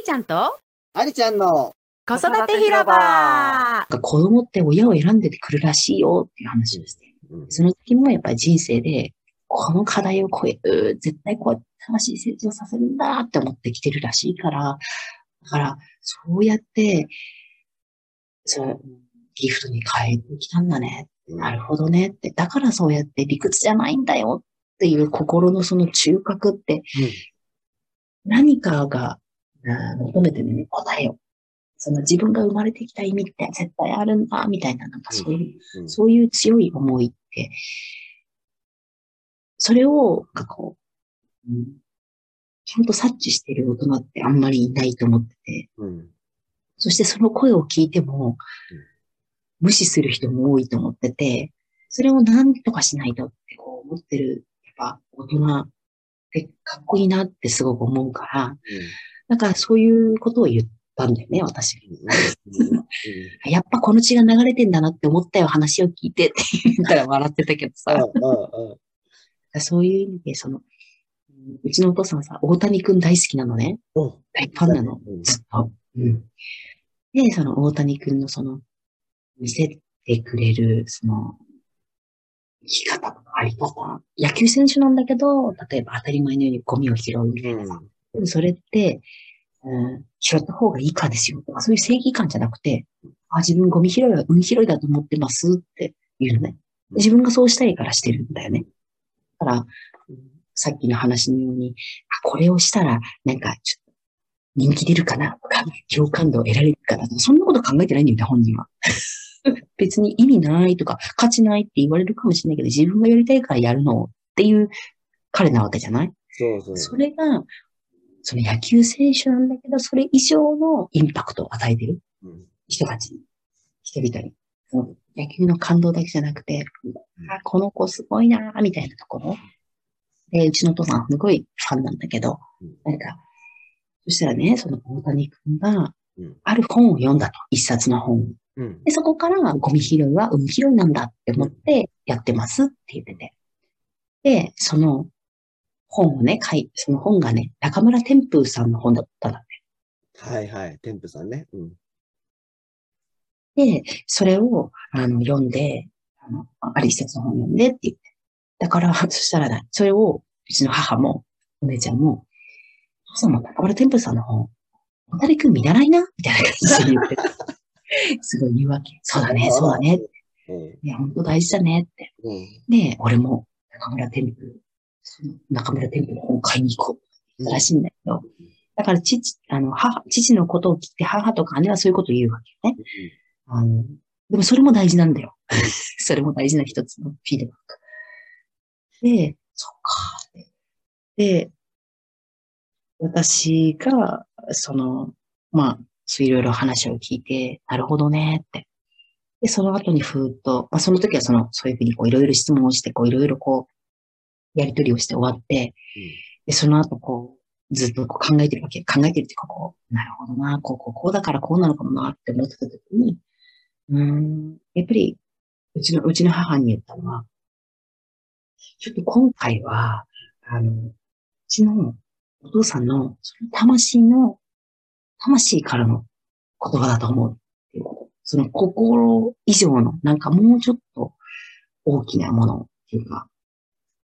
ーちゃんと？ありちゃんの。子育て広場。子供って親を選んでてくるらしいよっていう話をして、うん。その時もやっぱり人生で、この課題を超える、絶対こうやって魂成長させるんだって思ってきてるらしいから、だから、そうやって、そう、ギフトに変えてきたんだね。なるほどねって。だからそうやって理屈じゃないんだよっていう心のその中核って、何かが、あー求めてるね、答えを。その自分が生まれてきた意味って絶対あるんだ、みたいな、なんかそういう、うん。そういう強い思いって、それを、なんかこう、うん、ちゃんと察知している大人ってあんまりいないと思ってて、うん。そしてその声を聞いてもうん、無視する人も多いと思ってて、それを何とかしないとってこう思ってる、やっぱ大人ってかっこいいなってすごく思うから、だからそういうことを言ったんだよね、私。やっぱこの血が流れてんだなって思ったよ、話を聞いてって言ったら笑ってたけどさ。そういう意味で、その、うんうちのお父さんはさ、大谷くん大好きなのね。大ファンなの。うんずっと。うん。で、その大谷くんのその、見せてくれる、その、生き方とかあり方。野球選手なんだけど、例えば当たり前のようにゴミを拾うみたいなさ。でもそれって、うん、拾った方がいいかですよ。とかそういう正義感じゃなくて、あ、自分ゴミ拾いは運拾いだと思ってますって言うのね。自分がそうしたいからしてるんだよね。だから、うんさっきの話のように、あ、これをしたら、なんか、ちょっと、人気出るかなとか、共感度を得られるかなとか、そんなこと考えてないんだよ、本人は。別に意味ないとか、価値ないって言われるかもしれないけど、自分がやりたいからやるのっていう彼なわけじゃない？そうそう。それが、その野球選手なんだけど、それ以上のインパクトを与えてるうん人たちに、人々に。その野球の感動だけじゃなくて、あ、この子すごいなみたいなところ。で、うちのお父さんすごいファンなんだけどうん、なんか、そしたらね、その大谷君がうん、ある本を読んだと。一冊の本で、そこからゴミ拾いは海拾いなんだって思ってやってますって言ってて。で、その本をね、書い、その本がね、中村天風さんの本だったんだって。はいはい。テンプさんね。うん。で、それを、あの、読んで、あの、ある一冊の本読んでって言って。だから、そしたらね、それを、うちの母も、お姉ちゃんも、お父さんも中村天風さんの本、小谷くん見習いなみたいな感じで言って。すごい言うわけ。そうだね、そうだね。うん。いや、本当大事だねって。うん。で、俺も中村天風、その中村天風の本を買いに行こうらしいんだけど、だから父、あの、母、父のことを聞いて母とか姉はそういうことを言うわけよね。あの、でもそれも大事なんだよ。それも大事な一つのフィードバック。で、そっか。で、私が、その、まあ、そういろいろ話を聞いて、なるほどねって。で、その後にふーっと、まあ、その時はその、そういうふうにこう、いろいろ質問をして、こう、いろいろこう、やりとりをして終わって、で、その後こう、ずっとこう考えてるわけ。考えてるっていうか、こう、なるほどな、こう、こう、こうだからこうなのかもなって思ってた時に、うーん、やっぱり、うちの、うちの母に言ったのは、ちょっと今回は、あの、うちのお父さんの、その魂の、魂からの言葉だと思うっていうこと。その心以上の、なんかもうちょっと大きなものっていうか。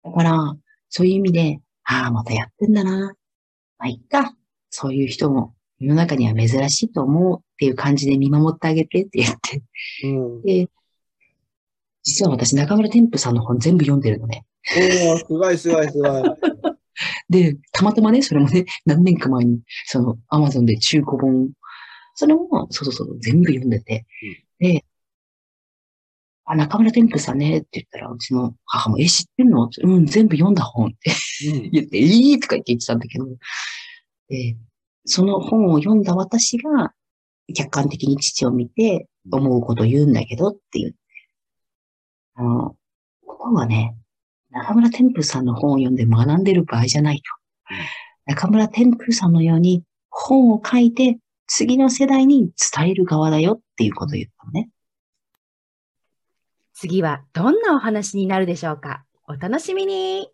だから、そういう意味で、ああ、またやってんだな。まあ、いっか。そういう人も世の中には珍しいと思うっていう感じで見守ってあげてって言って。うん。で、実は私、中村天風さんの本全部読んでるのね。おー、すごいすごいすごい。で、たまたまね、それもね、何年か前に、その、アマゾンで中古本、それも、そうそうそう、全部読んでて、で、あ、中村天風さんね、って言ったら、うちの母も、え、知ってんの？うん、全部読んだ本ってうん。言って、ええー、とか言って言ってたんだけど、で、その本を読んだ私が、客観的に父を見て、思うことを言うんだけどって言って、あの、ことはね、中村天風さんの本を読んで学んでる場合じゃないと。中村天風さんのように本を書いて次の世代に伝える側だよっていうことを言ったのね。次はどんなお話になるでしょうか？お楽しみに。